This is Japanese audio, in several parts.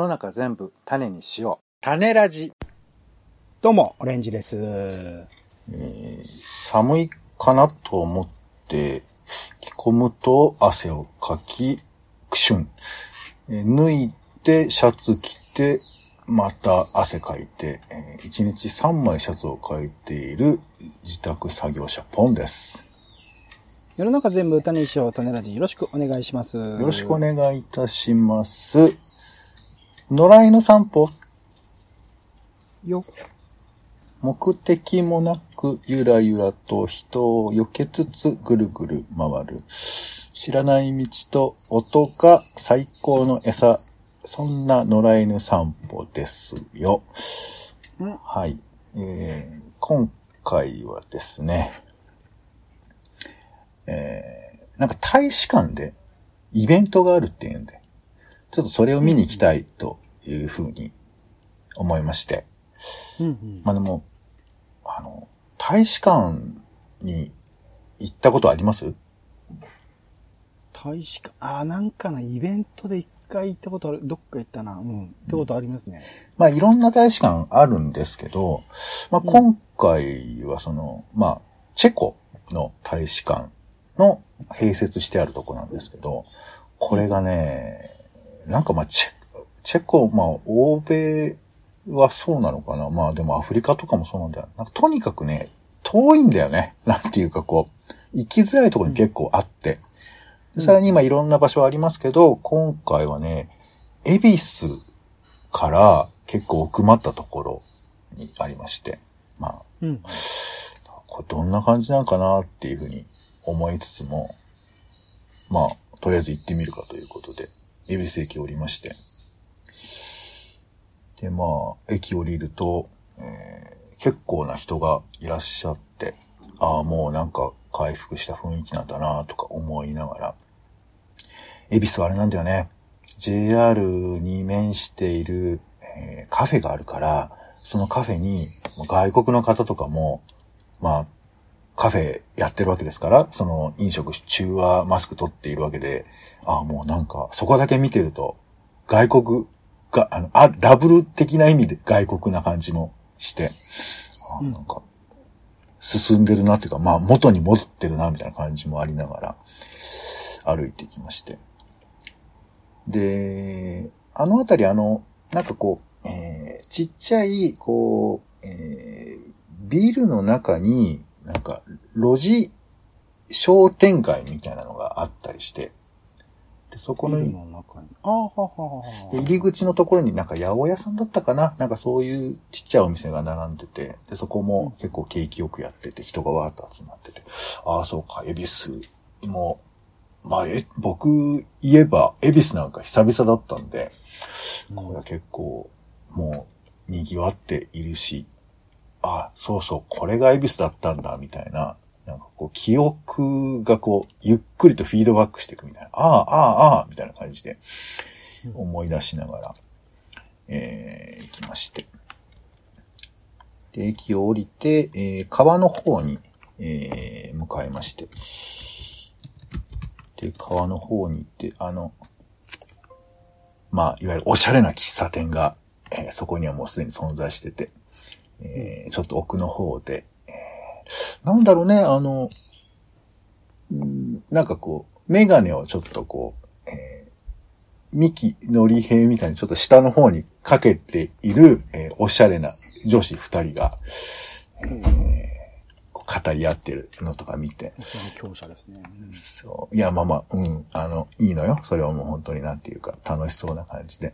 の中全部種にしよう。種ラジ。どうも、オレンジです。えー寒いかなと思って着込むと汗をかき、くしゅん。えー脱いでシャツ着て、また汗かいて、え1日3枚シャツをかいている自宅作業者ポンです。世の中全部種にしよう、種ラジ。よろしくお願いします。よよろしくお願いいたします。野良犬散歩？よ。目的もなくゆらゆらと人を避けつつぐるぐる回る。知らない道と音が最高の餌。そんな野良犬散歩ですよ。うんはい。えー今回はですね、えーなんか大使館でイベントがあるっていうんで、ちょっとそれを見に行きたいというふうに思いまして。うんうん。まあでも、あの、大使館に行ったことあります？大使館、あー、なんかな、イベントで一回行ったことある、どっか行ったな。うん。ってことありますね。まあいろんな大使館あるんですけど、まあうん今回はその、まあ、チェコの大使館の併設してあるとこなんですけど、これがね、なんかまあチェ、チェコ、まあ欧米はそうなのかな。まあでもアフリカとかもそうなんだよ。なんかとにかくね、遠いんだよね。なんていうかこう、行きづらいところに結構あって。でさらに今いろんな場所ありますけど、今回はね、恵比寿から結構奥まったところにありまして、まあ、うん。これどんな感じなのかなっていうふうに思いつつも、まあ、とりあえず行ってみるかということで、恵比寿駅降りまして、で、まあ、駅降りると、えー結構な人がいらっしゃって、ああ、もうなんか回復した雰囲気なんだなとか思いながら、恵比寿はあれなんだよね。JR に面している、えーカフェがあるから、そのカフェに外国の方とかも、まあ、カフェやってるわけですから、その飲食中はマスク取っているわけで、ああ、もうなんか、そこだけ見てると、外国が、あの、あ、ダブル的な意味で外国な感じもして、あなんか、進んでるなっていうか、まあ元に戻ってるなみたいな感じもありながら、歩いてきまして。で、あのあたりあの、なんかこう、えーちっちゃい、こう、えービルの中に、なんか、路地商店街みたいなのがあったりして、で、そこの、の中に。あーははははで、入り口のところになんか八百屋さんだったかな？なんかそういうちっちゃいお店が並んでて、で、そこも結構景気よくやってて、人がわーっと集まってて、ああ、そうか、恵比寿。も、まあ、え、僕言えば、恵比寿なんか久々だったんで、これは結構、もう、賑わっているし、あ、そうそう、これが恵比寿だったんだ、みたいな、なんかこう、記憶がこう、ゆっくりとフィードバックしていくみたいな、ああ、ああ、ああ、みたいな感じで、思い出しながら、えー、行きまして。で、駅を降りて、えー、川の方に、えー、向かいまして。で、川の方に行って、あの、まあ、いわゆるおしゃれな喫茶店が、えーそこにはもうすでに存在してて、えーちょっと奥の方で、えーなんだろうね、あの、うんなんかこう、メガネをちょっとこう、えーミキのり平みたいにちょっと下の方にかけている、えーおしゃれな女子二人が、えー語り合ってるのとか見て、強者ですね。うんそう。いや、まあまあ、うん。あの、いいのよ。それはもう本当になんていうか、楽しそうな感じで。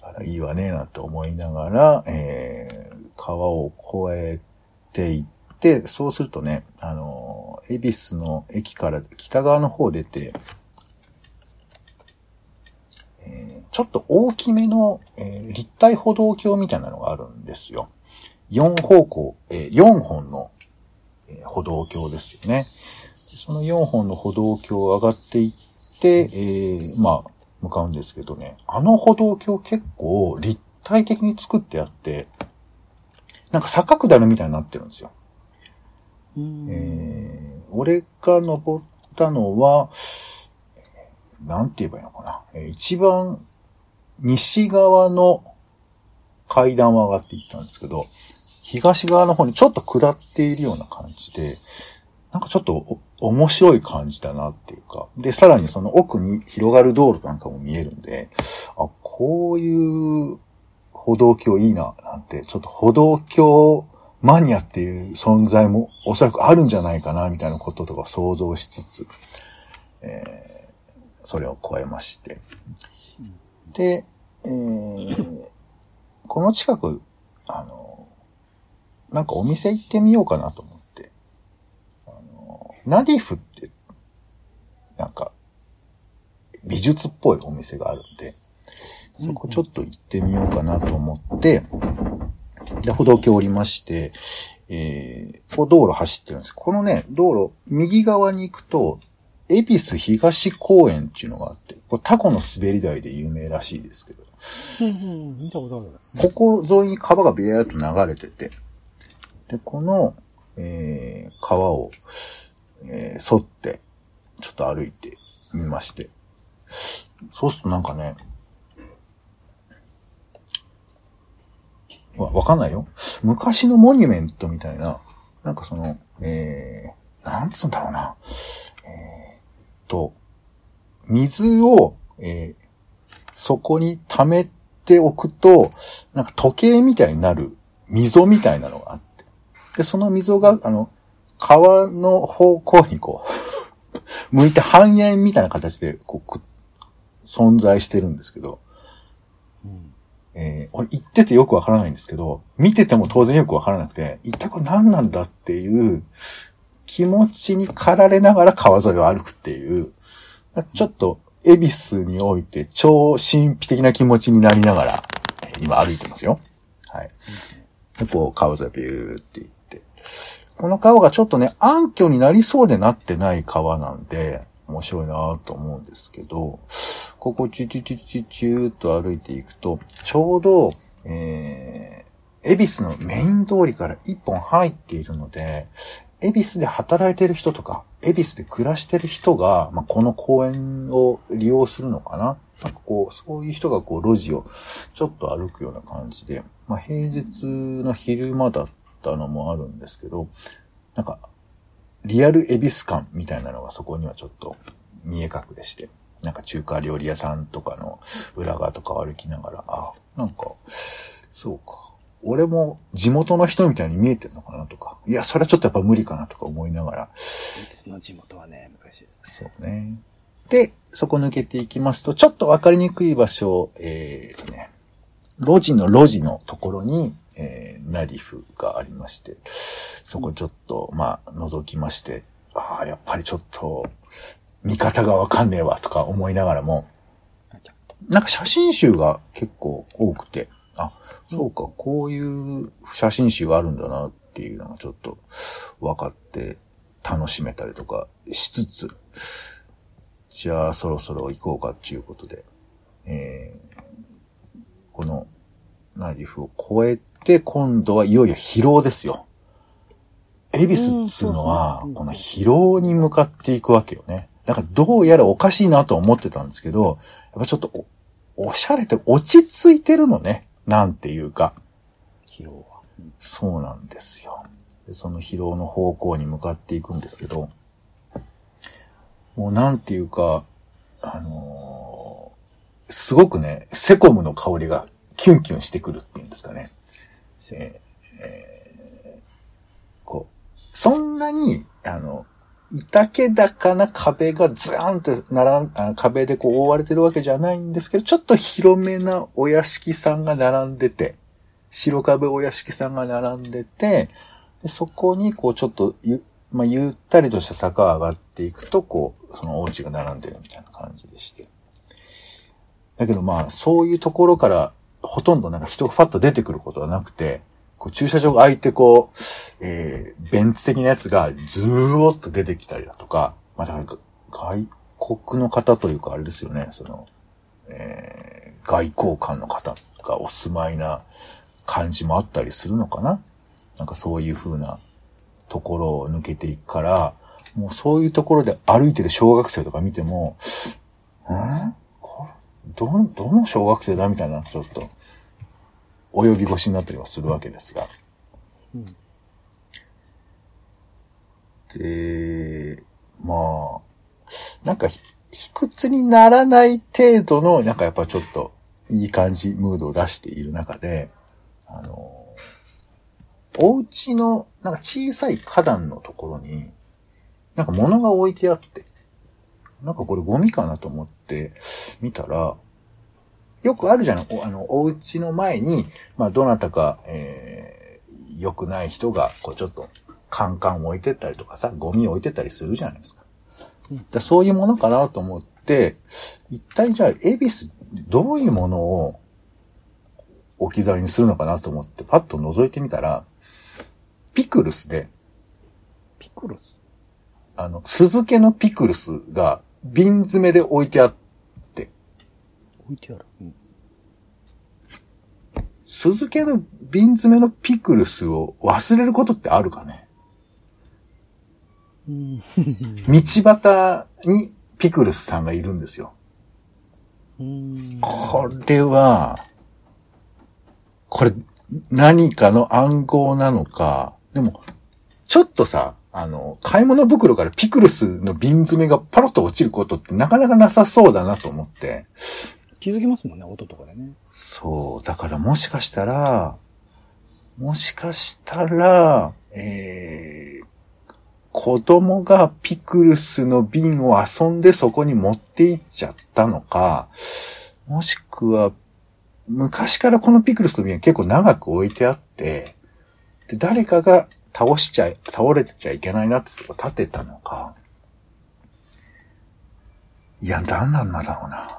あらいいわね、なんて思いながら、えー、川を越えていって、そうするとね、あの、恵比寿の駅から北側の方出て、えーちょっと大きめの、えー立体歩道橋みたいなのがあるんですよ。4方向、え4本の、え歩道橋ですよね。その4本の歩道橋を上がっていって、えまあ、向かうんですけどね、あの歩道橋結構立体的に作ってあって、なんか坂下るみたいになってるんですよ。うんえー俺が登ったのは、えーなんて言えばいいのかな。えー一番西側の階段を上がっていったんですけど、東側の方にちょっと下っているような感じで、なんかちょっと面白い感じだなっていうか。で、さらにその奥に広がる道路なんかも見えるんで、あ、こういう歩道橋いいな、なんて、ちょっと歩道橋マニアっていう存在もおそらくあるんじゃないかな、みたいなこととか想像しつつ、えー、それを超えまして。で、えー、この近く、あの、なんかお店行ってみようかなと思って、あの、ナディフって、なんか、美術っぽいお店があるんで、そこちょっと行ってみようかなと思って、で、歩道橋降りまして、えー、こう道路走ってるんです。このね、道路、右側に行くと、恵比寿東公園っていうのがあって、これタコの滑り台で有名らしいですけど。うんうん、見たことある。ここ沿いに川がビヤーっと流れてて、で、この、えー、川を、えー、沿って、ちょっと歩いてみまして。そうするとなんかね、わ、わかんないよ。昔のモニュメントみたいな、なんかその、えー、なんつうんだろうな。えー、と、水を、えー、そこに溜めておくと、なんか時計みたいになる溝みたいなのがあって。で、その溝が、あの、川の方向にこう 向いて半円みたいな形で、こう、存在してるんですけど、えー、俺言っててよくわからないんですけど、見てても当然よくわからなくて、一体これ何なんだっていう気持ちに駆られながら川沿いを歩くっていう、ちょっと、恵比寿において超神秘的な気持ちになりながら、今歩いてますよ。はい。で、こう、川沿いビューって行って。この川がちょっとね、暗渠になりそうでなってない川なんで、面白いなと思うんですけど、ここチュチュチュチュチューと歩いていくと、ちょうど、えー、恵比寿のメイン通りから一本入っているので、恵比寿で働いてる人とか、恵比寿で暮らしてる人が、まあ、この公園を利用するのかな。なんかこう、そういう人がこう、路地をちょっと歩くような感じで、まあ、平日の昼間だったのもあるんですけど、なんか、リアル恵比寿感みたいなのがそこにはちょっと見え隠れして、なんか中華料理屋さんとかの裏側とか歩きながら、あ、なんか、そうか。俺も地元の人みたいに見えてるのかなとか。いや、それはちょっとやっぱ無理かなとか思いながら。の地元はね、難しいですね。そうね。で、そこ抜けていきますと、ちょっとわかりにくい場所、えーとね、路地の路地のところに、えー、ナリフがありまして、そこちょっと、まあ、覗きまして、ああ、やっぱりちょっと、見方がわかんねえわ、とか思いながらも、なんか写真集が結構多くて、あ、そうか、こういう写真集があるんだなっていうのがちょっと分かって楽しめたりとかしつつ、じゃあそろそろ行こうかっていうことで、えー、このナリフを越え今度はいよいよ疲労ですよ。恵比寿っつうのは、この疲労に向かっていくわけよね。だからどうやらおかしいなと思ってたんですけど、やっぱちょっとお、おしゃれて落ち着いてるのね。なんていうか。疲労は。そうなんですよ。で、その疲労の方向に向かっていくんですけど、もうなんていうか、あのー、すごくね、セコムの香りがキュンキュンしてくるっていうんですかね。えーえー、こう、そんなに、あの、板気高な壁がズーンって並ん、あ壁でこう覆われてるわけじゃないんですけど、ちょっと広めなお屋敷さんが並んでて、白壁お屋敷さんが並んでて、でそこにこうちょっとゆ、まあ、ゆったりとした坂が上がっていくと、こう、そのお家が並んでるみたいな感じでして。だけどまあ、そういうところからほとんどなんか人がファッと出てくることはなくて、こう駐車場が空いてこう、えー、ベンツ的なやつがずーっと出てきたりだとか、まあだから外国の方というかあれですよね、その、えー、外交官の方がお住まいな感じもあったりするのかな。なんかそういう風なところを抜けていくから、もうそういうところで歩いてる小学生とか見ても、ん？これ、ど、どの小学生だ？みたいな、ちょっと、及び腰になったりはするわけですが。で、まあ、なんかひ、卑屈にならない程度の、なんかやっぱちょっと、いい感じ、ムードを出している中で、あの、お家の、なんか小さい花壇のところに、なんか物が置いてあって、なんかこれゴミかなと思って見たら、よくあるじゃない？おあの、お家の前に、まあ、どなたか、えー、良くない人が、こう、ちょっと、カンカン置いてったりとかさ、ゴミ置いてったりするじゃないですか。だそういうものかなと思って、一体じゃあ、エビス、どういうものを置き去りにするのかなと思って、パッと覗いてみたら、ピクルスで、ピクルス？あの、酢漬けのピクルスが瓶詰めで置いてあって、置いてある。うん。酢漬けの瓶詰めのピクルスを忘れることってあるかね？うん。道端にピクルスさんがいるんですよ。うん。これは、これ何かの暗号なのか、でも、ちょっとさ、あの、買い物袋からピクルスの瓶詰めがパロッと落ちることってなかなかなさそうだなと思って。気づきますもんね、音とかでね。そう、だからもしかしたら、もしかしたら、えー、子供がピクルスの瓶を遊んでそこに持って行っちゃったのか、もしくは、昔からこのピクルスの瓶は結構長く置いてあって、で、誰かが倒しちゃい、倒れてちゃいけないなって立てたのか。いや、何なんだろうな。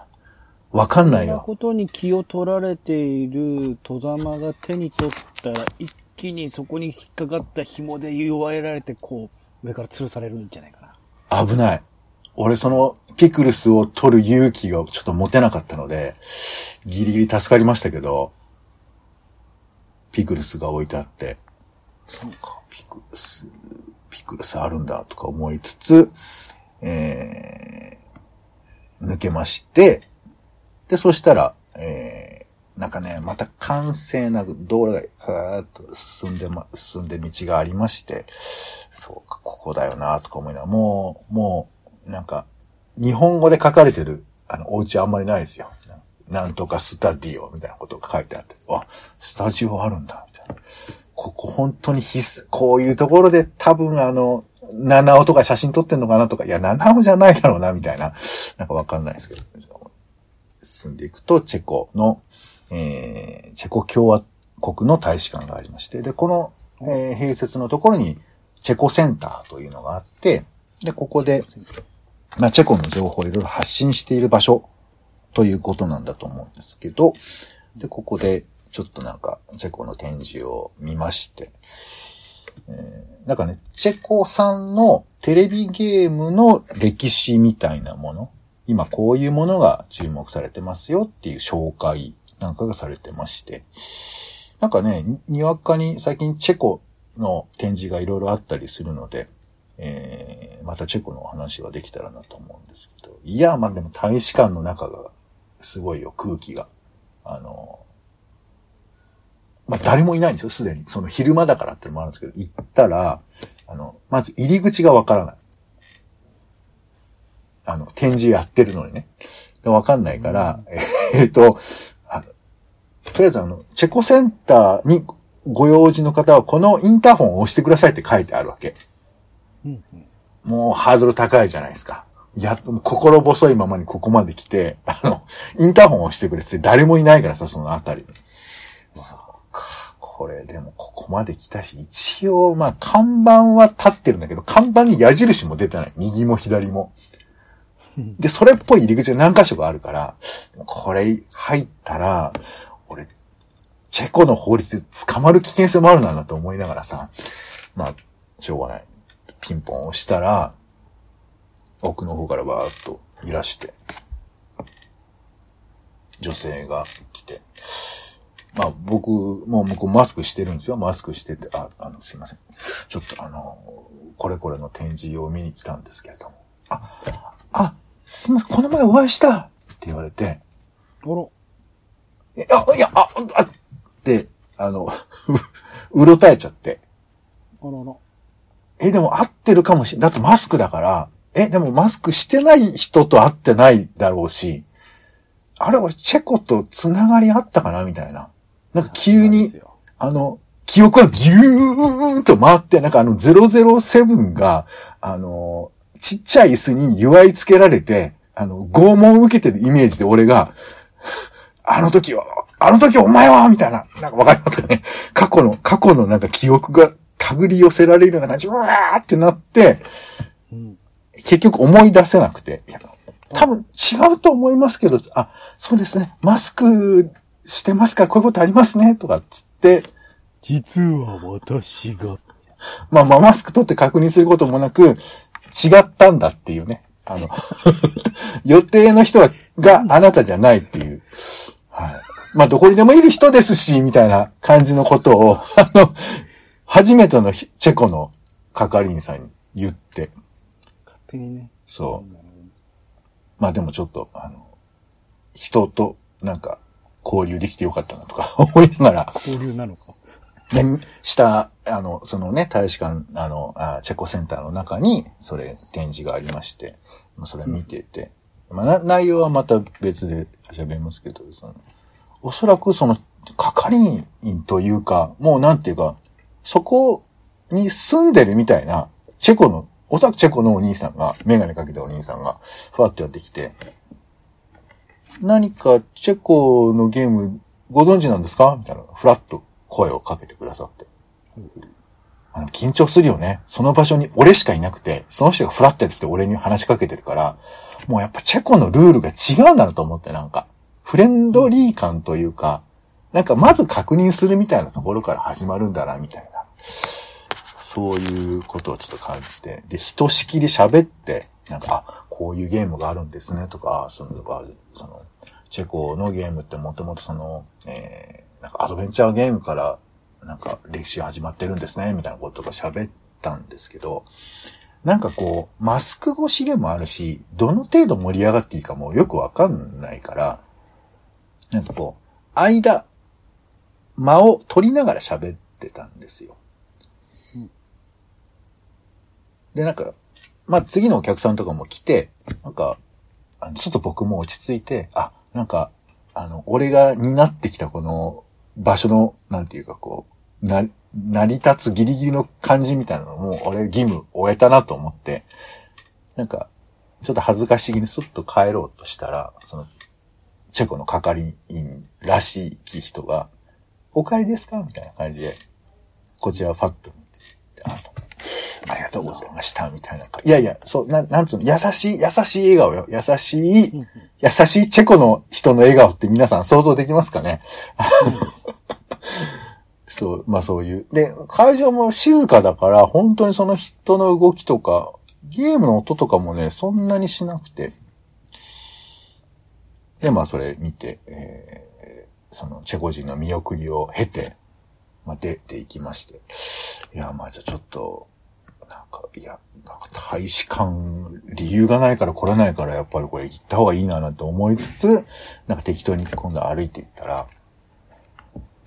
わかんないよ。そんなことに気を取られている戸様が手に取ったら、一気にそこに引っかかった紐で弱えられて、こう、上から吊るされるんじゃないかな。危ない。俺そのピクルスを取る勇気がちょっと持てなかったので、ギリギリ助かりましたけど、ピクルスが置いてあって、そうか、ピクルス、ピクルスあるんだとか思いつつ、えー、抜けまして、で、そしたら、えー、なんかね、また完成な道路が、ふーっと進んでま、進んで道がありまして、そうか、ここだよな、とか思いながら、もう、もう、なんか、日本語で書かれてる、あの、お家あんまりないですよ。なんとかスタディオみたいなことが書いてあって、あ、スタジオあるんだ、みたいな。ここ本当に必須、こういうところで多分あの、七尾とか写真撮ってんのかなとか、いや、七尾じゃないだろうな、みたいな。なんかわかんないですけど。進んでいくと、チェコの、えー、チェコ共和国の大使館がありまして、で、この、えー併設のところに、チェコセンターというのがあって、で、ここで、まあ、チェコの情報をいろいろ発信している場所ということなんだと思うんですけど、で、ここで、ちょっとなんか、チェコの展示を見まして、えーなんかね、チェコ産のテレビゲームの歴史みたいなもの、今こういうものが注目されてますよっていう紹介なんかがされてまして、なんかね、にわかに最近チェコの展示がいろいろあったりするので、えー、またチェコのお話ができたらなと思うんですけど、いや、まあでも大使館の中がすごいよ、空気が。あの、まあ誰もいないんですよ、すでに。その昼間だからってのもあるんですけど、行ったら、あの、まず入り口がわからない。あの、展示やってるのにね。でわかんないから、えっと、とりあえずあの、チェコセンターにご用事の方はこのインターホンを押してくださいって書いてあるわけ。うんうん。もうハードル高いじゃないですか。やっと、もう心細いままにここまで来て、あの、インターホンを押してくれって誰もいないからさ、そのあたりに。そうか、これでもここまで来たし、一応、まあ、看板は立ってるんだけど、看板に矢印も出てない。右も左も。で、それっぽい入り口が何箇所かあるから、これ入ったら、俺、チェコの法律で捕まる危険性もあるなと思いながらさ、まあ、しょうがない。ピンポン押したら、奥の方からバーッといらして、女性が来て、まあ僕、もう向こうマスクしてるんですよ。マスクしてて、あ、あの、すいません。ちょっとあの、これこれの展示を見に来たんですけれども。あ、あ、すいません。この前お会いしたって言われて、あら。えあ、いや、あ、あ、って、あの、うろたえちゃって。あらら。え、でも合ってるかもしれん。だってマスクだから、え、でもマスクしてない人と会ってないだろうし、あれ俺チェコとつながりあったかな？みたいな。なんか急に、あの、記憶がギューンと回って、なんかあの007が、あの、ちっちゃい椅子に祝いつけられて、あの、拷問を受けてるイメージで俺が、あの時は、あの時お前はみたいな、なんかわかりますかね？過去の、過去のなんか記憶が手繰り寄せられるような感じ、うわーってなって、うん。結局思い出せなくて、多分違うと思いますけど、あ、そうですね、マスクしてますからこういうことありますね、とかっつって、実は私が。まあまあマスク取って確認することもなく、違ったんだっていうね。あの、予定の人はがあなたじゃないっていう。はい。まあどこにでもいる人ですし、みたいな感じのことを、あの、初めてのチェコの係員さんに言って、勝手にね。そう。まあでもちょっと、あの、人となんか交流できてよかったなとか思いながら、交流なのか。で、下、あの、そのね、大使館、あの、あチェコセンターの中に、それ、展示がありまして、まあ、それ見てて、まあ、内容はまた別で喋りますけど、その、おそらくその、係員というか、もうなんていうか、そこに住んでるみたいな、チェコの、おそらくチェコのお兄さんが、メガネかけたお兄さんが、ふわっとやってきて、何かチェコのゲームご存知なんですか？みたいな、ふらっと。声をかけてくださって。あの、緊張するよね。その場所に俺しかいなくて、その人がフラッとやってきて俺に話しかけてるから、もうやっぱチェコのルールが違うんだなと思って、なんか、フレンドリー感というか、なんかまず確認するみたいなところから始まるんだな、みたいな。そういうことをちょっと感じて。で、ひとしきり喋って、なんか、あ、こういうゲームがあるんですね、とか、その、その、チェコのゲームってもともとその、えー、なんかアドベンチャーゲームから、なんか歴史始まってるんですね、みたいなことが喋ったんですけど、なんかこう、マスク越しでもあるし、どの程度盛り上がっていいかもよくわかんないから、なんかこう、間、間を取りながら喋ってたんですよ。で、なんか、まあ、次のお客さんとかも来て、なんか、あのちょっと僕も落ち着いて、あ、なんか、あの、俺が担ってきたこの場所の、なんていうかこう、な、成り立つギリギリの感じみたいなのも、俺義務終えたなと思って、なんか、ちょっと恥ずかしげにスッと帰ろうとしたら、その、チェコの係員らしき人が、お帰りですか？みたいな感じで、こちらをパッと見て、あ、ありがとうございました、みたいな。いやいや、そう、なん、なんつうの、優しい、優しい笑顔よ。優しい、優しいチェコの人の笑顔って皆さん想像できますかね？そう、まあそういう。で、会場も静かだから、本当にその人の動きとか、ゲームの音とかもね、そんなにしなくて。で、まあそれ見て、えーそのチェコ人の見送りを経て、まあ出ていきまして。いや、まあじゃあちょっと、なんか、いや、なんか大使館、理由がないから来れないから、やっぱりこれ行った方がいいななんて思いつつ、なんか適当に今度歩いていったら、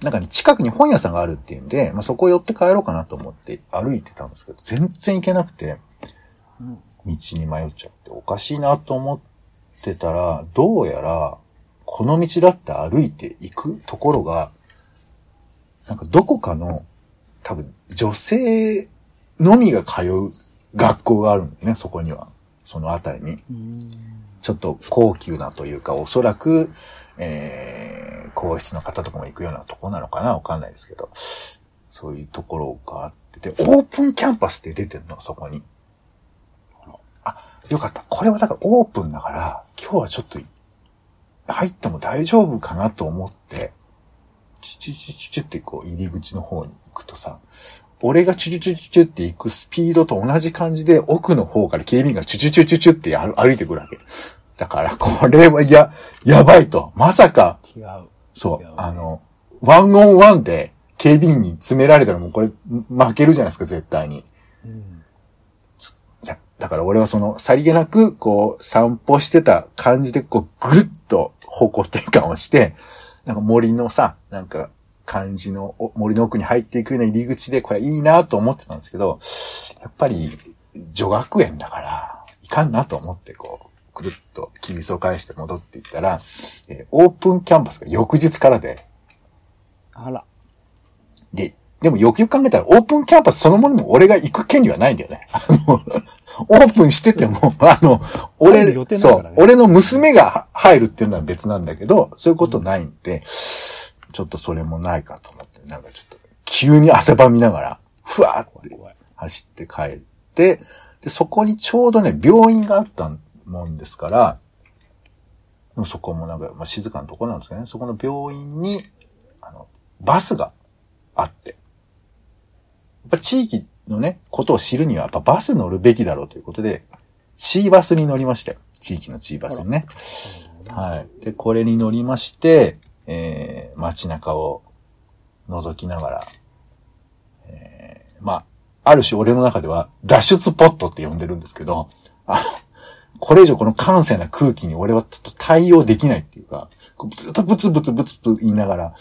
なんかね、近くに本屋さんがあるっていうんで、まあ、そこ寄って帰ろうかなと思って歩いてたんですけど、全然行けなくて、道に迷っちゃって、おかしいなと思ってたら、どうやら、この道だって歩いて行くところが、なんかどこかの、多分女性のみが通う学校があるんだよね、そこには。そのあたりに。ちょっと高級なというか、おそらく、えー、皇室の方とかも行くようなとこなのかなわかんないですけど。そういうところがあってて、オープンキャンパスって出てんの、そこに。あ、よかった。これはだからオープンだから、今日はちょっと入っても大丈夫かなと思って、チュチュチュチュってこう入り口の方に行くとさ、俺がチュチュチュチュチュって行くスピードと同じ感じで奥の方から警備員がチュチュチュチュチュって歩歩いてくるわけ。だからこれはや、やばいと。まさか、違う。そう違うね、あの、ワンオンワンで警備員に詰められたらもうこれ負けるじゃないですか、絶対に。うん。いや、だから俺はその、さりげなく、こう、散歩してた感じで、こう、ぐるっと方向転換をして、なんか森のさ、なんか感じのお森の奥に入っていくような入り口で、これいいなと思ってたんですけど、やっぱり女学園だから、いかんなと思ってこう、くるっとキビスを返して戻っていったら、えーオープンキャンパスが翌日からで、あら。で、でもよくよく考えたら、オープンキャンパスそのものにも俺が行く権利はないんだよね。あの、オープンしてても、あの、俺、入る予定ないそう、俺の娘がは入るっていうのは別なんだけど、そういうことないんで、ちょっとそれもないかと思って、なんかちょっと、急に汗ばみながら、ふわーって。走って帰って、で、そこにちょうどね、病院があったもんですから、もうそこもなんか、まあ、静かなところなんですけどね、そこの病院に、あの、バスがあって、やっぱ地域のね、ことを知るには、やっぱバス乗るべきだろうということで、C バスに乗りまして、地域の C バスにね。はい。で、これに乗りまして、えー、街中を覗きながら、えー、まあ、ある種俺の中では脱出ポットって呼んでるんですけど、あこれ以上この閑静な空気に俺はちょっと対応できないっていうか、ずっとブツブツブツブツ言いながら、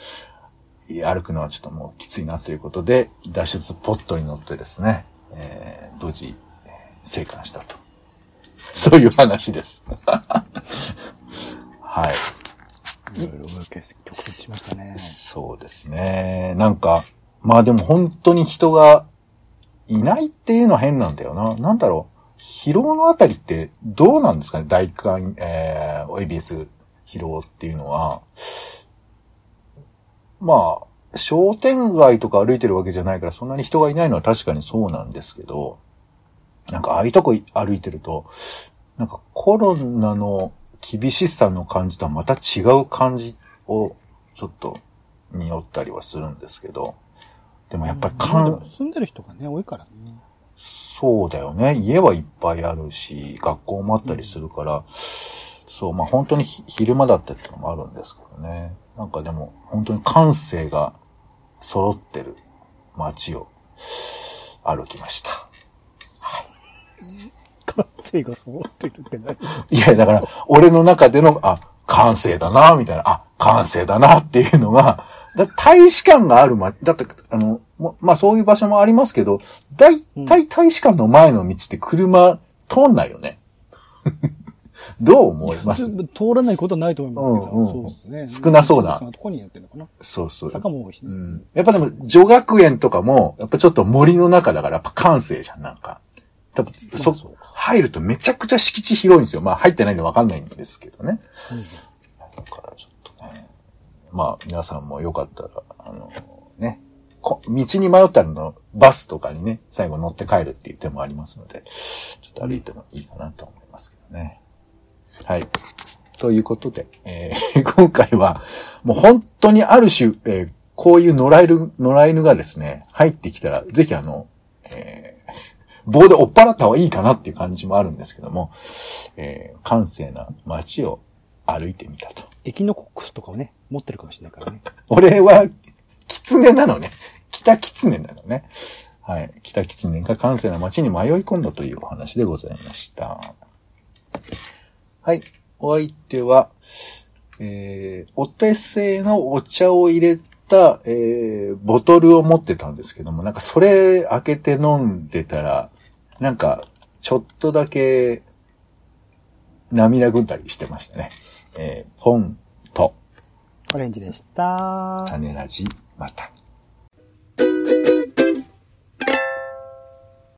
歩くのはちょっともうきついなということで、脱出ポットに乗ってですね、えー無事、生還したと。そういう話です。はい。いろいろ曲折しましたね。そうですね。なんか、まあでも本当に人がいないっていうのは変なんだよな。なんだろう。疲労のあたりってどうなんですかね？大観、えー、エビス疲労っていうのは。まあ、商店街とか歩いてるわけじゃないからそんなに人がいないのは確かにそうなんですけど、なんかああいうとこ歩いてると、なんかコロナの厳しさの感じとはまた違う感じをちょっと匂ったりはするんですけど、でもやっぱりかん、住んでる人がね、多いからね。そうだよね。家はいっぱいあるし、学校もあったりするから、そう、まあ本当にひ昼間だったってのもあるんですけどね。なんかでも、本当に感性が揃ってる街を歩きました。感性が揃ってるって何？いや、だから、俺の中での、あ、感性だな、みたいな、あ、感性だなっていうのが、だ大使館があるま、だって、あの、もまあそういう場所もありますけど、大体大使館の前の道って車通んないよね。どう思います？通らないことはないと思いますけど、うんうんそうですね。少なそうな静かなとこにやってるのかな？そうそう。坂も多いしね。うん。やっぱでも、女学園とかも、やっぱちょっと森の中だから、やっぱ感性じゃん、なんか。多分、そ、まあそ入るとめちゃくちゃ敷地広いんですよ。まあ入ってないんでわかんないんですけどね。だからちょっとね。まあ皆さんもよかったら、あの、ね。こ道に迷ったのバスとかにね、最後乗って帰るっていう手もありますので、ちょっと歩いてもいいかなと思いますけどね。はい。ということで、えー 今回は、もう本当にある種、えーこういう野良犬、野良犬がですね、入ってきたら、ぜひあの、えー棒で追っ払った方がいいかなっていう感じもあるんですけども、えー閑静な街を歩いてみたと。エキノコックスとかをね、持ってるかもしれないからね。俺は、狐なのね。北狐なのね。はい。北狐が閑静な街に迷い込んだというお話でございました。はい。お相手は、えー、お手製のお茶を入れた、えー、ボトルを持ってたんですけども、なんかそれ開けて飲んでたら、なんか、ちょっとだけ、涙ぐんだりしてましたね。えー、ポンと、オレンジでした。種ラジ、また。